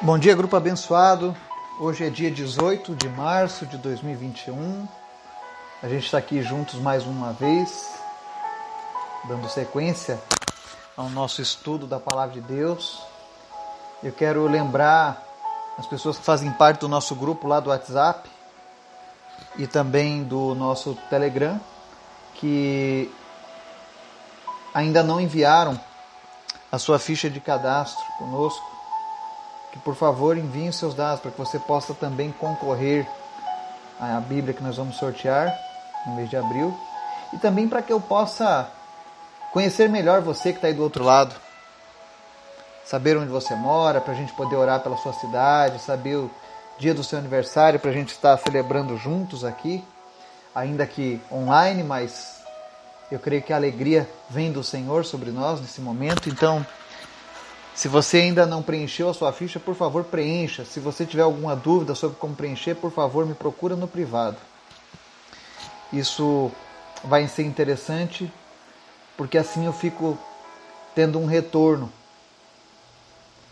Bom dia, grupo abençoado. Hoje é dia 18 de março de 2021. A gente está aqui juntos mais uma vez, dando sequência ao nosso estudo da Palavra de Deus. Eu quero lembrar as pessoas que fazem parte do nosso grupo lá do WhatsApp e também do nosso Telegram que ainda não enviaram a sua ficha de cadastro conosco que por favor enviem seus dados para que você possa também concorrer à Bíblia que nós vamos sortear no mês de abril. E também para que eu possa conhecer melhor você que está aí do outro lado, saber onde você mora, para a gente poder orar pela sua cidade, saber o dia do seu aniversário, para a gente estar celebrando juntos aqui, ainda que online, mas eu creio que a alegria vem do Senhor sobre nós nesse momento, então se você ainda não preencheu a sua ficha, por favor, preencha. Se você tiver alguma dúvida sobre como preencher, por favor, me procura no privado. Isso vai ser interessante, porque assim eu fico tendo um retorno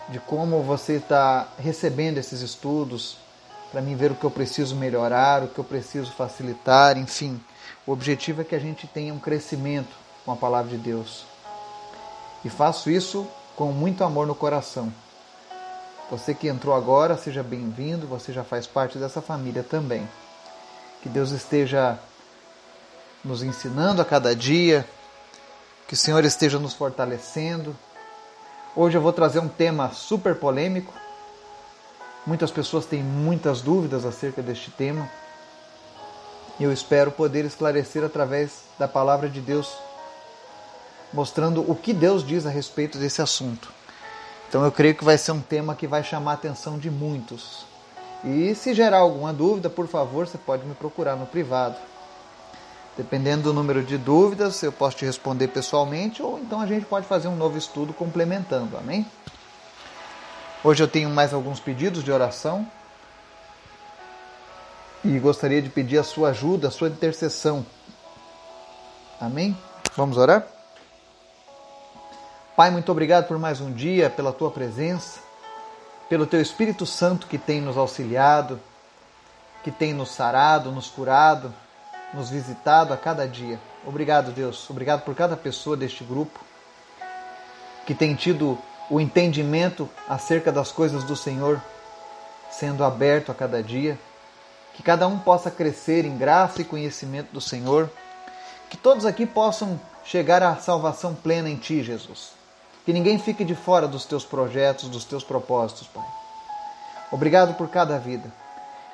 de como você está recebendo esses estudos, para mim ver o que eu preciso melhorar, o que eu preciso facilitar, enfim. O objetivo é que a gente tenha um crescimento com a palavra de Deus. E faço isso com muito amor no coração. Você que entrou agora, seja bem-vindo, você já faz parte dessa família também. Que Deus esteja nos ensinando a cada dia, que o Senhor esteja nos fortalecendo. Hoje eu vou trazer um tema super polêmico. Muitas pessoas têm muitas dúvidas acerca deste tema. E eu espero poder esclarecer através da palavra de Deus mostrando o que Deus diz a respeito desse assunto. Então eu creio que vai ser um tema que vai chamar a atenção de muitos. E se gerar alguma dúvida, por favor, você pode me procurar no privado. Dependendo do número de dúvidas, eu posso te responder pessoalmente ou então a gente pode fazer um novo estudo complementando, amém? Hoje eu tenho mais alguns pedidos de oração e gostaria de pedir a sua ajuda, a sua intercessão. Amém? Vamos orar? Pai, muito obrigado por mais um dia, pela tua presença, pelo teu Espírito Santo que tem nos auxiliado, que tem nos sarado, nos curado, nos visitado a cada dia. Obrigado, Deus. Obrigado por cada pessoa deste grupo que tem tido o entendimento acerca das coisas do Senhor sendo aberto a cada dia. Que cada um possa crescer em graça e conhecimento do Senhor. Que todos aqui possam chegar à salvação plena em Ti, Jesus. Que ninguém fique de fora dos teus projetos, dos teus propósitos, Pai. Obrigado por cada vida.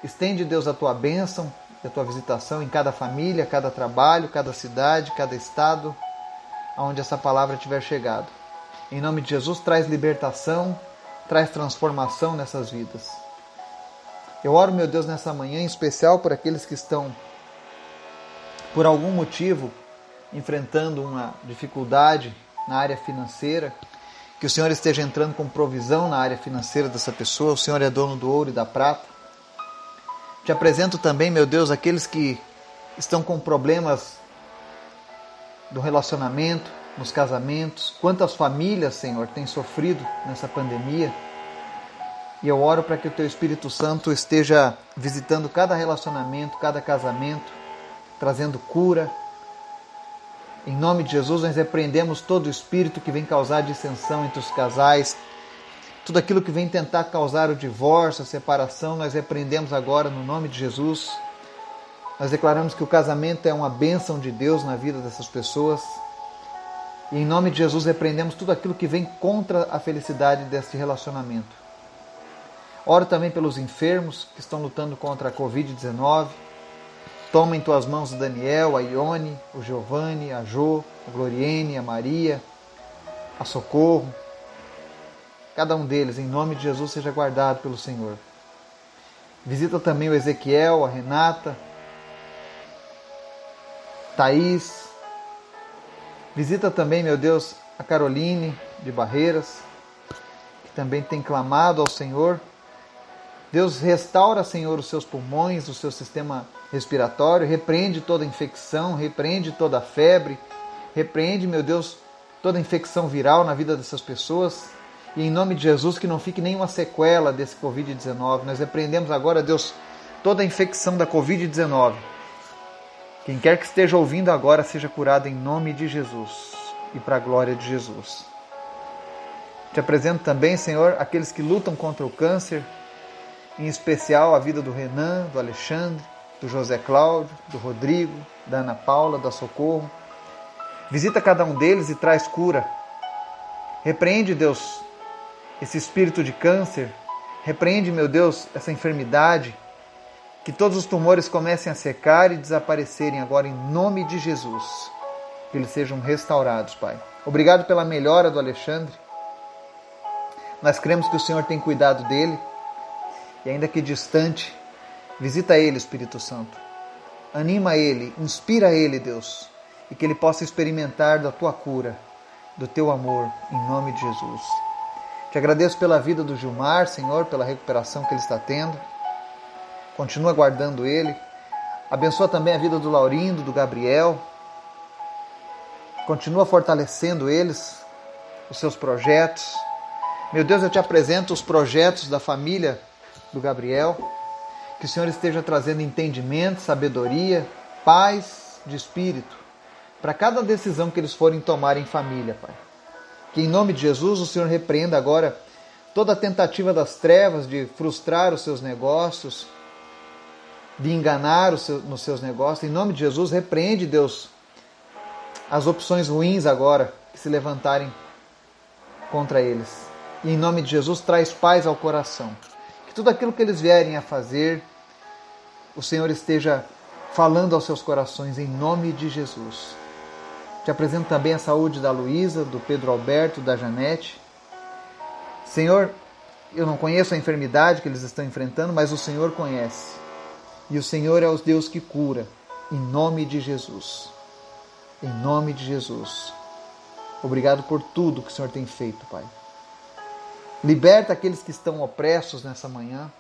Estende, Deus, a tua bênção, a tua visitação em cada família, cada trabalho, cada cidade, cada estado, aonde essa palavra tiver chegado. Em nome de Jesus, traz libertação, traz transformação nessas vidas. Eu oro, meu Deus, nessa manhã, em especial por aqueles que estão, por algum motivo, enfrentando uma dificuldade na área financeira, que o Senhor esteja entrando com provisão na área financeira dessa pessoa. O Senhor é dono do ouro e da prata. Te apresento também, meu Deus, aqueles que estão com problemas do relacionamento, nos casamentos. Quantas famílias, Senhor, têm sofrido nessa pandemia? E eu oro para que o Teu Espírito Santo esteja visitando cada relacionamento, cada casamento, trazendo cura, em nome de Jesus, nós repreendemos todo espírito que vem causar dissensão entre os casais, tudo aquilo que vem tentar causar o divórcio, a separação, nós repreendemos agora no nome de Jesus. Nós declaramos que o casamento é uma bênção de Deus na vida dessas pessoas. E em nome de Jesus repreendemos tudo aquilo que vem contra a felicidade desse relacionamento. Oro também pelos enfermos que estão lutando contra a Covid-19 Toma em tuas mãos o Daniel, a Ione, o Giovanni, a Jo, a Gloriene, a Maria, a Socorro. Cada um deles, em nome de Jesus, seja guardado pelo Senhor. Visita também o Ezequiel, a Renata, Thaís. Visita também, meu Deus, a Caroline de Barreiras, que também tem clamado ao Senhor. Deus restaura, Senhor, os seus pulmões, o seu sistema respiratório, repreende toda infecção, repreende toda febre, repreende, meu Deus, toda infecção viral na vida dessas pessoas. E em nome de Jesus, que não fique nenhuma sequela desse Covid-19. Nós repreendemos agora, Deus, toda a infecção da Covid-19. Quem quer que esteja ouvindo agora seja curado em nome de Jesus e para a glória de Jesus. Te apresento também, Senhor, aqueles que lutam contra o câncer, em especial a vida do Renan, do Alexandre, do José Cláudio, do Rodrigo, da Ana Paula, da Socorro. Visita cada um deles e traz cura. Repreende, Deus, esse espírito de câncer. Repreende, meu Deus, essa enfermidade. Que todos os tumores comecem a secar e desaparecerem agora em nome de Jesus. Que eles sejam restaurados, Pai. Obrigado pela melhora do Alexandre. Nós cremos que o Senhor tem cuidado dele. E ainda que distante, visita ele, Espírito Santo. Anima ele, inspira ele, Deus. E que ele possa experimentar da tua cura, do teu amor, em nome de Jesus. Te agradeço pela vida do Gilmar, Senhor, pela recuperação que ele está tendo. Continua guardando ele. Abençoa também a vida do Laurindo, do Gabriel. Continua fortalecendo eles, os seus projetos. Meu Deus, eu te apresento os projetos da família do Gabriel. Que o Senhor esteja trazendo entendimento, sabedoria, paz de espírito para cada decisão que eles forem tomar em família, Pai. Que em nome de Jesus o Senhor repreenda agora toda a tentativa das trevas de frustrar os seus negócios, de enganar seu, nos seus negócios. Em nome de Jesus, repreende, Deus, as opções ruins agora que se levantarem contra eles. E em nome de Jesus, traz paz ao coração. Que tudo aquilo que eles vierem a fazer, o Senhor esteja falando aos seus corações em nome de Jesus. Te apresento também a saúde da Luísa, do Pedro Alberto, da Janete. Senhor, eu não conheço a enfermidade que eles estão enfrentando, mas o Senhor conhece. E o Senhor é o Deus que cura, em nome de Jesus. Em nome de Jesus. Obrigado por tudo que o Senhor tem feito, Pai. Liberta aqueles que estão opressos nessa manhã.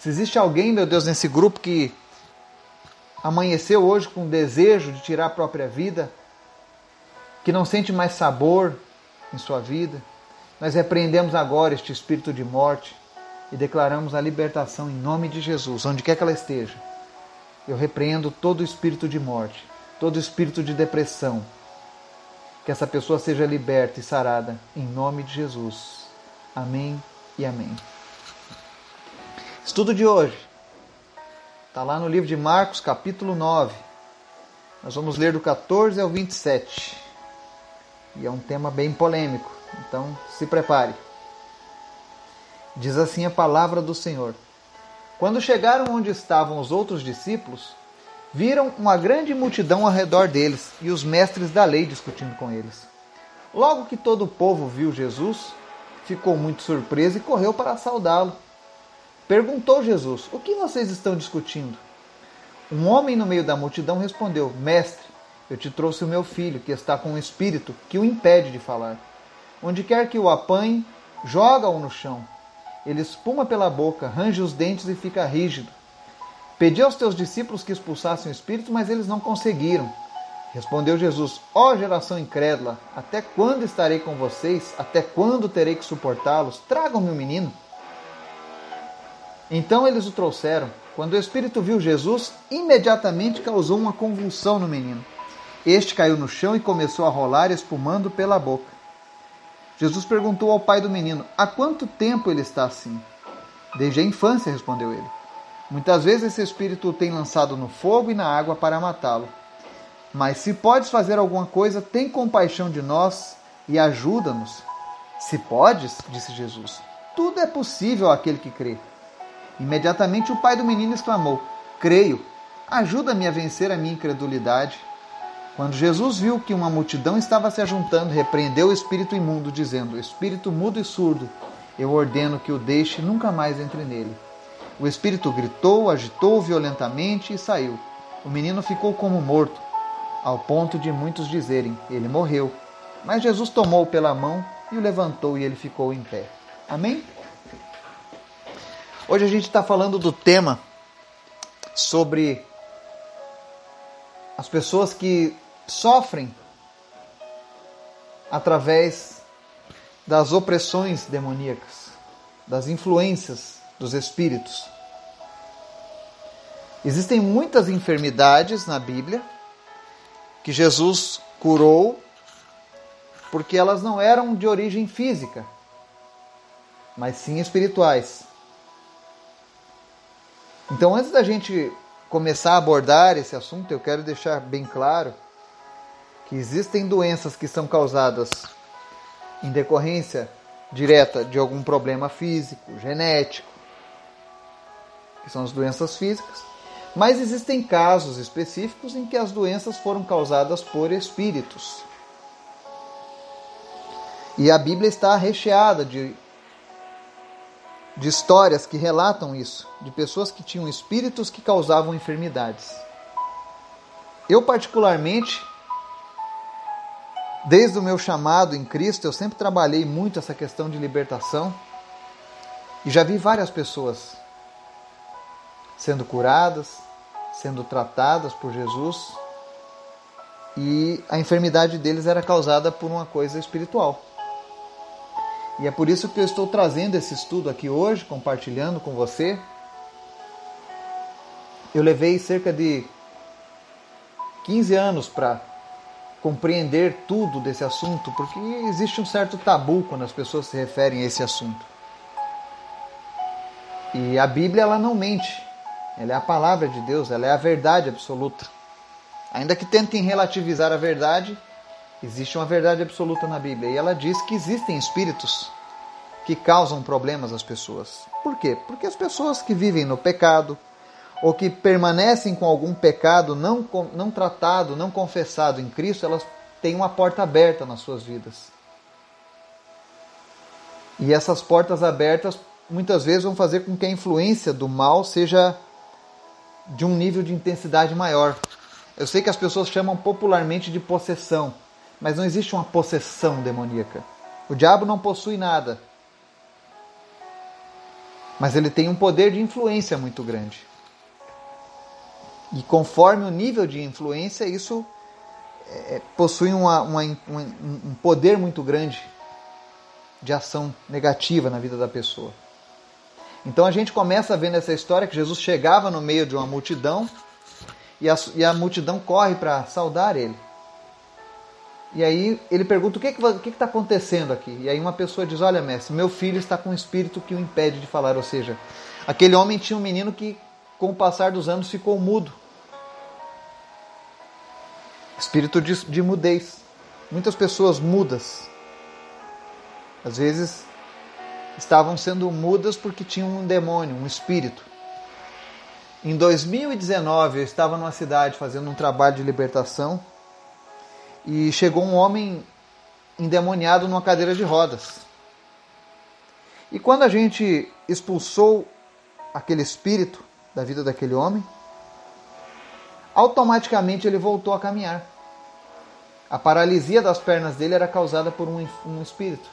Se existe alguém, meu Deus, nesse grupo que amanheceu hoje com desejo de tirar a própria vida, que não sente mais sabor em sua vida, nós repreendemos agora este espírito de morte e declaramos a libertação em nome de Jesus, onde quer que ela esteja. Eu repreendo todo espírito de morte, todo espírito de depressão. Que essa pessoa seja liberta e sarada em nome de Jesus. Amém e amém. Estudo de hoje está lá no livro de Marcos, capítulo 9. Nós vamos ler do 14 ao 27. E é um tema bem polêmico, então se prepare. Diz assim a palavra do Senhor: Quando chegaram onde estavam os outros discípulos, viram uma grande multidão ao redor deles e os mestres da lei discutindo com eles. Logo que todo o povo viu Jesus, ficou muito surpreso e correu para saudá-lo. Perguntou Jesus: O que vocês estão discutindo? Um homem no meio da multidão respondeu: Mestre, eu te trouxe o meu filho, que está com um espírito que o impede de falar. Onde quer que o apanhe, joga-o no chão. Ele espuma pela boca, range os dentes e fica rígido. Pedi aos teus discípulos que expulsassem o espírito, mas eles não conseguiram. Respondeu Jesus: Ó oh, geração incrédula, até quando estarei com vocês? Até quando terei que suportá-los? Tragam-me o menino. Então eles o trouxeram. Quando o espírito viu Jesus, imediatamente causou uma convulsão no menino. Este caiu no chão e começou a rolar, espumando pela boca. Jesus perguntou ao pai do menino: Há quanto tempo ele está assim? Desde a infância, respondeu ele. Muitas vezes esse espírito o tem lançado no fogo e na água para matá-lo. Mas se podes fazer alguma coisa, tem compaixão de nós e ajuda-nos. Se podes, disse Jesus, tudo é possível àquele que crê. Imediatamente o pai do menino exclamou: Creio, ajuda-me a vencer a minha incredulidade. Quando Jesus viu que uma multidão estava se ajuntando, repreendeu o espírito imundo, dizendo: Espírito mudo e surdo, eu ordeno que o deixe nunca mais entre nele. O espírito gritou, agitou violentamente e saiu. O menino ficou como morto, ao ponto de muitos dizerem: Ele morreu. Mas Jesus tomou-o pela mão e o levantou e ele ficou em pé. Amém? Hoje a gente está falando do tema sobre as pessoas que sofrem através das opressões demoníacas, das influências dos espíritos. Existem muitas enfermidades na Bíblia que Jesus curou porque elas não eram de origem física, mas sim espirituais. Então, antes da gente começar a abordar esse assunto, eu quero deixar bem claro que existem doenças que são causadas em decorrência direta de algum problema físico, genético, que são as doenças físicas, mas existem casos específicos em que as doenças foram causadas por espíritos. E a Bíblia está recheada de, de histórias que relatam isso, de pessoas que tinham espíritos que causavam enfermidades. Eu, particularmente, desde o meu chamado em Cristo, eu sempre trabalhei muito essa questão de libertação e já vi várias pessoas sendo curadas, sendo tratadas por Jesus, e a enfermidade deles era causada por uma coisa espiritual. E é por isso que eu estou trazendo esse estudo aqui hoje, compartilhando com você. Eu levei cerca de 15 anos para compreender tudo desse assunto, porque existe um certo tabu quando as pessoas se referem a esse assunto. E a Bíblia ela não mente. Ela é a palavra de Deus, ela é a verdade absoluta. Ainda que tentem relativizar a verdade, existe uma verdade absoluta na Bíblia. E ela diz que existem espíritos que causam problemas às pessoas. Por quê? Porque as pessoas que vivem no pecado, ou que permanecem com algum pecado não, não tratado, não confessado em Cristo, elas têm uma porta aberta nas suas vidas. E essas portas abertas muitas vezes vão fazer com que a influência do mal seja de um nível de intensidade maior. Eu sei que as pessoas chamam popularmente de possessão, mas não existe uma possessão demoníaca. O diabo não possui nada. Mas ele tem um poder de influência muito grande. E conforme o nível de influência, isso é, possui uma, uma, um, um poder muito grande de ação negativa na vida da pessoa. Então a gente começa vendo essa história que Jesus chegava no meio de uma multidão e a, e a multidão corre para saudar ele. E aí ele pergunta o que está que que tá acontecendo aqui. E aí uma pessoa diz: Olha, mestre, meu filho está com um espírito que o impede de falar. Ou seja, aquele homem tinha um menino que, com o passar dos anos, ficou mudo. Espírito de, de mudez. Muitas pessoas mudas. Às vezes estavam sendo mudas porque tinham um demônio, um espírito. Em 2019, eu estava numa cidade fazendo um trabalho de libertação e chegou um homem endemoniado numa cadeira de rodas. E quando a gente expulsou aquele espírito da vida daquele homem, automaticamente ele voltou a caminhar. A paralisia das pernas dele era causada por um, um espírito.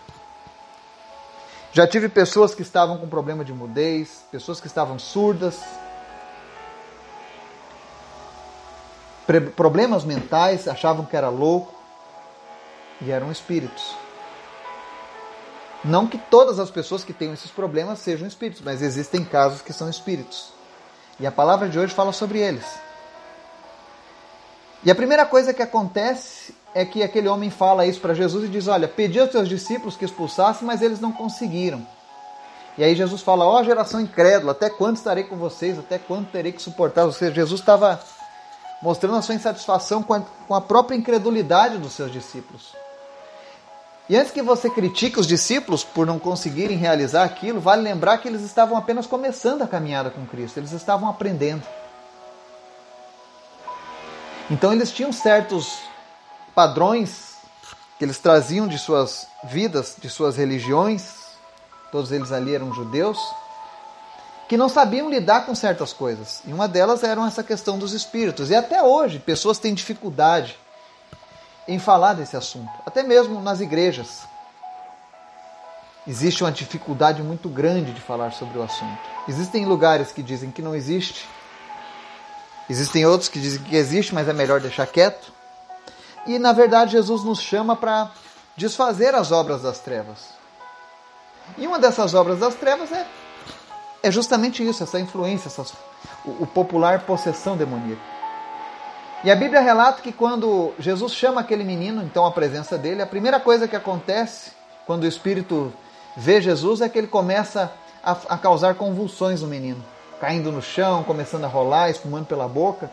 Já tive pessoas que estavam com problema de mudez, pessoas que estavam surdas, problemas mentais, achavam que era louco e eram espíritos. Não que todas as pessoas que tenham esses problemas sejam espíritos, mas existem casos que são espíritos. E a palavra de hoje fala sobre eles. E a primeira coisa que acontece é que aquele homem fala isso para Jesus e diz: Olha, pedi aos teus discípulos que expulsassem, mas eles não conseguiram. E aí Jesus fala: Ó oh, geração incrédula, até quando estarei com vocês? Até quando terei que suportar? Seja, Jesus estava mostrando a sua insatisfação com a, com a própria incredulidade dos seus discípulos. E antes que você critique os discípulos por não conseguirem realizar aquilo, vale lembrar que eles estavam apenas começando a caminhada com Cristo, eles estavam aprendendo. Então eles tinham certos padrões que eles traziam de suas vidas, de suas religiões, todos eles ali eram judeus, que não sabiam lidar com certas coisas. E uma delas era essa questão dos espíritos. E até hoje, pessoas têm dificuldade em falar desse assunto, até mesmo nas igrejas. Existe uma dificuldade muito grande de falar sobre o assunto. Existem lugares que dizem que não existe, existem outros que dizem que existe, mas é melhor deixar quieto. E na verdade, Jesus nos chama para desfazer as obras das trevas. E uma dessas obras das trevas é, é justamente isso, essa influência, essa, o, popular possessão demoníaca. E a Bíblia relata que quando Jesus chama aquele menino, então a presença dele, a primeira coisa que acontece quando o Espírito vê Jesus é que ele começa a, a causar convulsões no menino, caindo no chão, começando a rolar, espumando pela boca.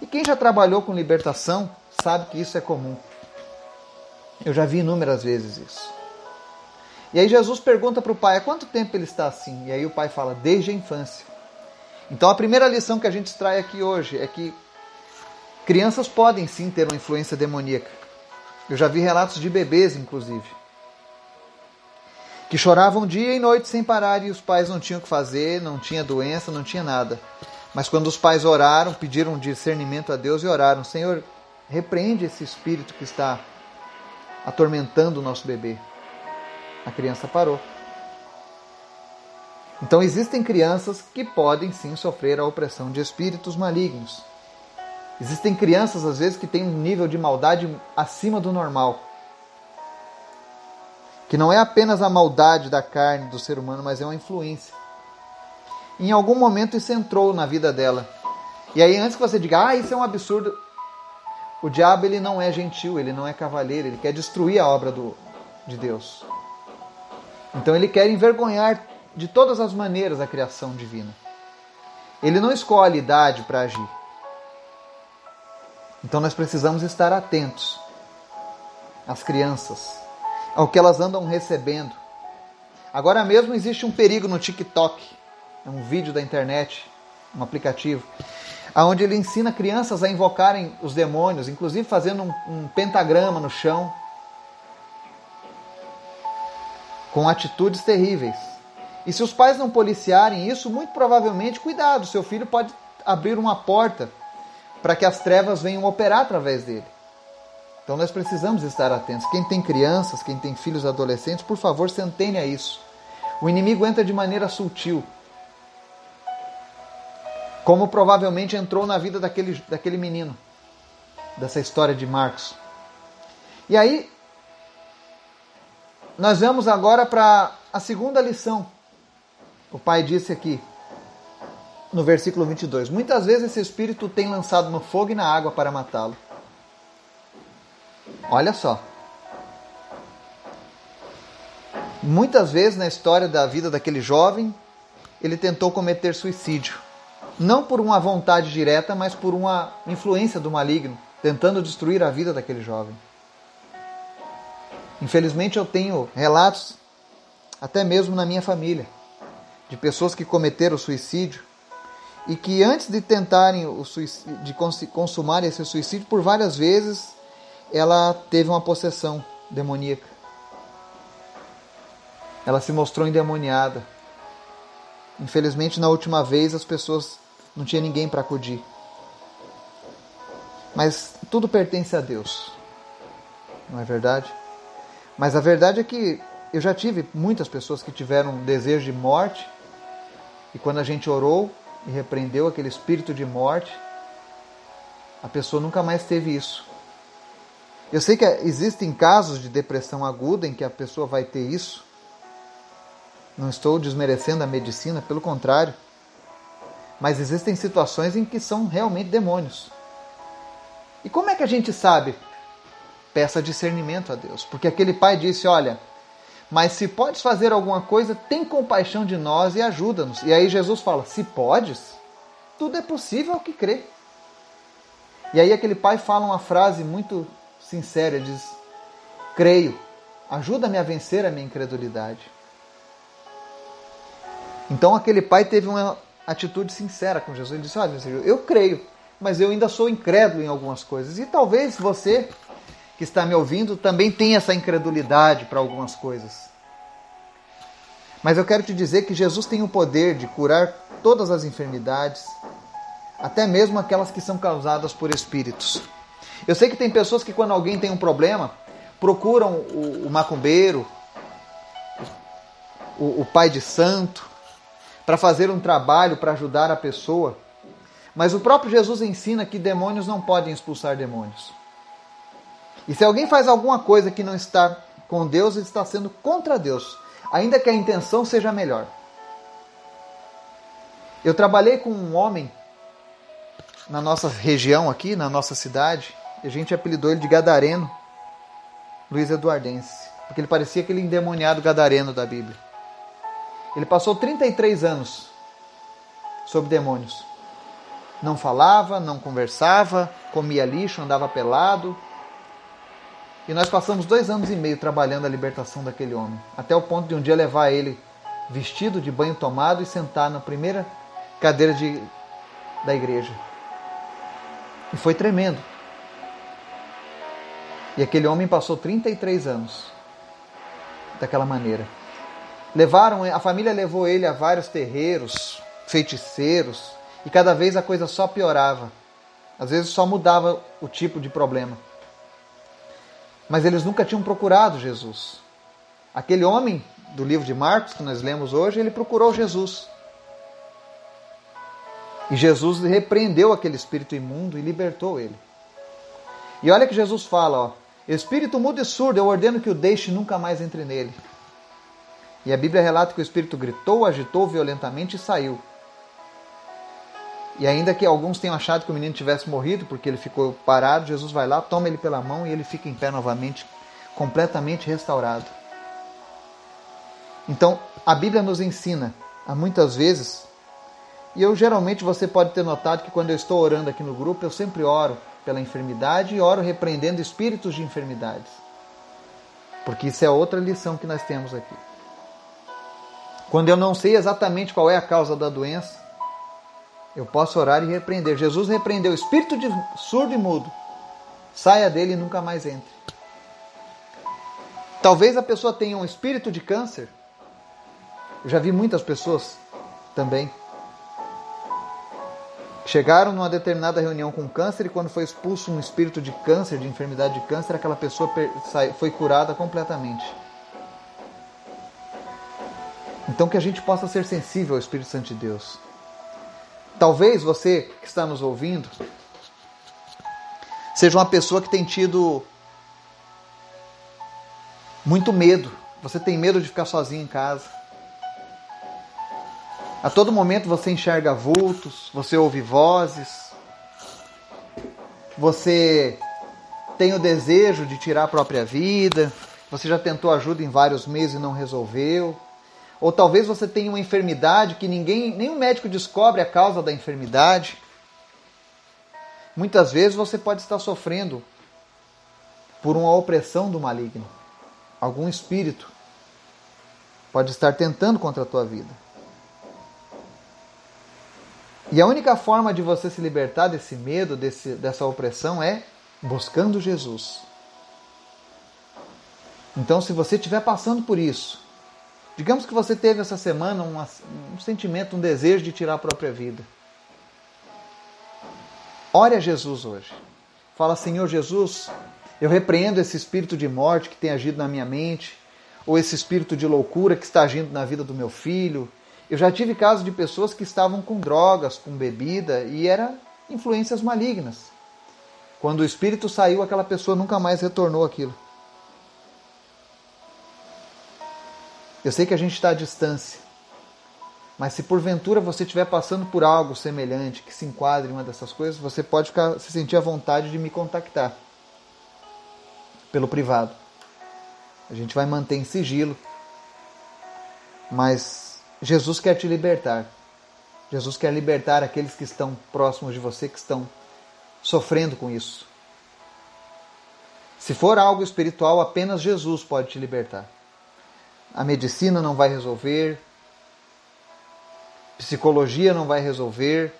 E quem já trabalhou com libertação sabe que isso é comum. Eu já vi inúmeras vezes isso. E aí Jesus pergunta para o pai: há quanto tempo ele está assim? E aí o pai fala: desde a infância. Então a primeira lição que a gente extrai aqui hoje é que crianças podem sim ter uma influência demoníaca. Eu já vi relatos de bebês, inclusive, que choravam dia e noite sem parar e os pais não tinham o que fazer, não tinha doença, não tinha nada. Mas quando os pais oraram, pediram discernimento a Deus e oraram: Senhor, repreende esse espírito que está atormentando o nosso bebê. A criança parou. Então existem crianças que podem sim sofrer a opressão de espíritos malignos. Existem crianças às vezes que têm um nível de maldade acima do normal. Que não é apenas a maldade da carne do ser humano, mas é uma influência. Em algum momento isso entrou na vida dela. E aí antes que você diga, ah, isso é um absurdo, o diabo ele não é gentil, ele não é cavaleiro, ele quer destruir a obra do, de Deus. Então ele quer envergonhar de todas as maneiras a criação divina. Ele não escolhe idade para agir. Então nós precisamos estar atentos às crianças, ao que elas andam recebendo. Agora mesmo existe um perigo no TikTok, é um vídeo da internet, um aplicativo, onde ele ensina crianças a invocarem os demônios, inclusive fazendo um, um pentagrama no chão, com atitudes terríveis. E se os pais não policiarem isso, muito provavelmente, cuidado, seu filho pode abrir uma porta para que as trevas venham operar através dele. Então nós precisamos estar atentos. Quem tem crianças, quem tem filhos adolescentes, por favor, se antene a isso. O inimigo entra de maneira sutil. Como provavelmente entrou na vida daquele, daquele menino, dessa história de Marcos. E aí, nós vamos agora para a segunda lição. O pai disse aqui, no versículo 22, muitas vezes esse espírito tem lançado no fogo e na água para matá-lo. Olha só. Muitas vezes na história da vida daquele jovem, ele tentou cometer suicídio. Não por uma vontade direta, mas por uma influência do maligno, tentando destruir a vida daquele jovem. Infelizmente, eu tenho relatos, até mesmo na minha família, de pessoas que cometeram suicídio e que antes de tentarem o suicídio, de consumar esse suicídio, por várias vezes ela teve uma possessão demoníaca. Ela se mostrou endemoniada. Infelizmente, na última vez, as pessoas não tinha ninguém para acudir. Mas tudo pertence a Deus. Não é verdade? Mas a verdade é que eu já tive muitas pessoas que tiveram desejo de morte, e quando a gente orou e repreendeu aquele espírito de morte, a pessoa nunca mais teve isso. Eu sei que existem casos de depressão aguda em que a pessoa vai ter isso. Não estou desmerecendo a medicina, pelo contrário. Mas existem situações em que são realmente demônios. E como é que a gente sabe peça discernimento a Deus. Porque aquele pai disse: Olha, mas se podes fazer alguma coisa, tem compaixão de nós e ajuda-nos. E aí Jesus fala: Se podes, tudo é possível ao que crê. E aí aquele pai fala uma frase muito sincera: diz, Creio, ajuda-me a vencer a minha incredulidade. Então aquele pai teve uma atitude sincera com Jesus. Ele disse: Olha, eu creio, mas eu ainda sou incrédulo em algumas coisas. E talvez você que está me ouvindo também tem essa incredulidade para algumas coisas. Mas eu quero te dizer que Jesus tem o poder de curar todas as enfermidades, até mesmo aquelas que são causadas por espíritos. Eu sei que tem pessoas que, quando alguém tem um problema, procuram o, o macumbeiro, o, o pai de santo, para fazer um trabalho para ajudar a pessoa. Mas o próprio Jesus ensina que demônios não podem expulsar demônios. E se alguém faz alguma coisa que não está com Deus, está sendo contra Deus. ainda que a intenção seja melhor. Eu trabalhei com um homem na nossa região aqui, na nossa cidade, a gente apelidou ele de Gadareno, Luiz Eduardense, porque ele parecia aquele endemoniado gadareno da Bíblia. Ele passou 33 anos sob demônios. Não falava, não conversava, comia lixo, andava pelado. E nós passamos dois anos e meio trabalhando a libertação daquele homem, até o ponto de um dia levar ele vestido de banho tomado e sentar na primeira cadeira de, da igreja. E foi tremendo. E aquele homem passou 33 anos daquela maneira. Levaram, a família levou ele a vários terreiros, feiticeiros, e cada vez a coisa só piorava. Às vezes só mudava o tipo de problema. Mas eles nunca tinham procurado Jesus. Aquele homem do livro de Marcos que nós lemos hoje, ele procurou Jesus. E Jesus repreendeu aquele espírito imundo e libertou ele. E olha que Jesus fala, ó, Espírito mudo e surdo, eu ordeno que o deixe nunca mais entre nele. E a Bíblia relata que o espírito gritou, agitou violentamente e saiu. E ainda que alguns tenham achado que o menino tivesse morrido porque ele ficou parado, Jesus vai lá, toma ele pela mão e ele fica em pé novamente, completamente restaurado. Então, a Bíblia nos ensina a muitas vezes, e eu geralmente você pode ter notado que quando eu estou orando aqui no grupo, eu sempre oro pela enfermidade e oro repreendendo espíritos de enfermidades. Porque isso é outra lição que nós temos aqui. Quando eu não sei exatamente qual é a causa da doença, eu posso orar e repreender. Jesus repreendeu o espírito de surdo e mudo. Saia dele e nunca mais entre. Talvez a pessoa tenha um espírito de câncer. Eu já vi muitas pessoas também Chegaram numa determinada reunião com câncer e quando foi expulso um espírito de câncer, de enfermidade de câncer, aquela pessoa foi curada completamente. Então que a gente possa ser sensível ao Espírito Santo de Deus. Talvez você que está nos ouvindo seja uma pessoa que tem tido muito medo. Você tem medo de ficar sozinho em casa. A todo momento você enxerga vultos, você ouve vozes, você tem o desejo de tirar a própria vida, você já tentou ajuda em vários meses e não resolveu. Ou talvez você tenha uma enfermidade que ninguém, nenhum médico descobre a causa da enfermidade. Muitas vezes você pode estar sofrendo por uma opressão do maligno. Algum espírito pode estar tentando contra a tua vida. E a única forma de você se libertar desse medo, desse, dessa opressão é buscando Jesus. Então, se você estiver passando por isso, digamos que você teve essa semana um, um sentimento, um desejo de tirar a própria vida. Ore a Jesus hoje. Fala, Senhor Jesus, eu repreendo esse espírito de morte que tem agido na minha mente, ou esse espírito de loucura que está agindo na vida do meu filho, eu já tive casos de pessoas que estavam com drogas, com bebida e eram influências malignas. Quando o espírito saiu, aquela pessoa nunca mais retornou aquilo. Eu sei que a gente está à distância, mas se porventura você estiver passando por algo semelhante, que se enquadre em uma dessas coisas, você pode ficar, se sentir à vontade de me contactar pelo privado. A gente vai manter em sigilo, mas Jesus quer te libertar. Jesus quer libertar aqueles que estão próximos de você, que estão sofrendo com isso. Se for algo espiritual, apenas Jesus pode te libertar. A medicina não vai resolver, psicologia não vai resolver.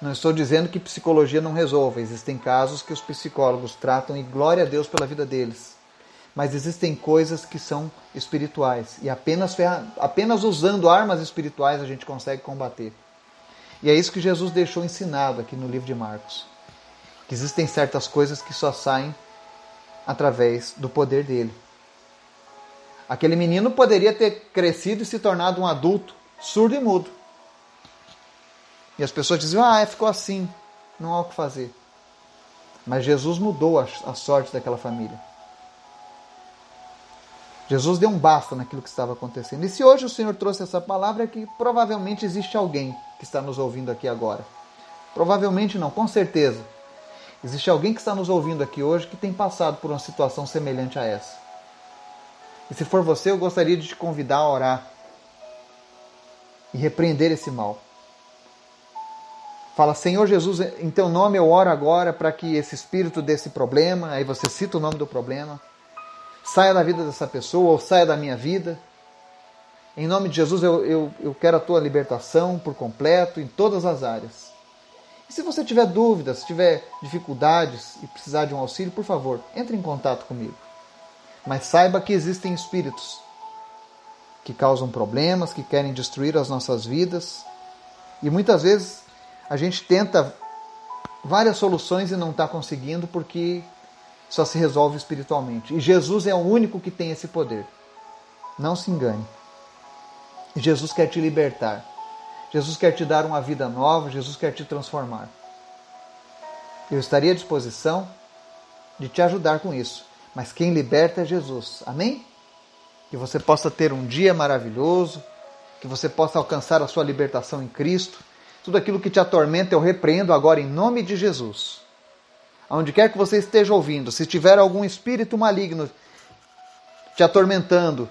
Não estou dizendo que psicologia não resolve, existem casos que os psicólogos tratam e glória a Deus pela vida deles mas existem coisas que são espirituais e apenas, apenas usando armas espirituais a gente consegue combater. E é isso que Jesus deixou ensinado aqui no livro de Marcos. Que existem certas coisas que só saem através do poder dele. Aquele menino poderia ter crescido e se tornado um adulto surdo e mudo. E as pessoas diziam: Ah, ficou assim, não há o que fazer. Mas Jesus mudou a sorte daquela família. Jesus deu um basta naquilo que estava acontecendo. E se hoje o Senhor trouxe essa palavra, é que provavelmente existe alguém que está nos ouvindo aqui agora. Provavelmente não, com certeza. Existe alguém que está nos ouvindo aqui hoje que tem passado por uma situação semelhante a essa. E se for você, eu gostaria de te convidar a orar e repreender esse mal. Fala, Senhor Jesus, em teu nome eu oro agora para que esse espírito desse problema, aí você cita o nome do problema, saia da vida dessa pessoa ou saia da minha vida. Em nome de Jesus, eu, eu, eu quero a tua libertação por completo, em todas as áreas. E se você tiver dúvidas, se tiver dificuldades e precisar de um auxílio, por favor, entre em contato comigo. Mas saiba que existem espíritos que causam problemas, que querem destruir as nossas vidas. E muitas vezes a gente tenta várias soluções e não está conseguindo porque só se resolve espiritualmente. E Jesus é o único que tem esse poder. Não se engane. Jesus quer te libertar. Jesus quer te dar uma vida nova. Jesus quer te transformar. Eu estaria à disposição de te ajudar com isso. Mas quem liberta é Jesus. Amém? Que você possa ter um dia maravilhoso. Que você possa alcançar a sua libertação em Cristo. Tudo aquilo que te atormenta eu repreendo agora em nome de Jesus aonde quer que você esteja ouvindo, se tiver algum espírito maligno te atormentando,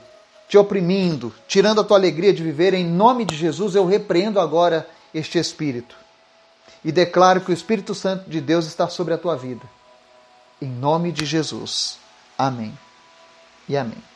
te oprimindo, tirando a tua alegria de viver, em nome de Jesus eu repreendo agora este espírito e declaro que o Espírito Santo de Deus está sobre a tua vida. Em nome de Jesus. Amém. E amém.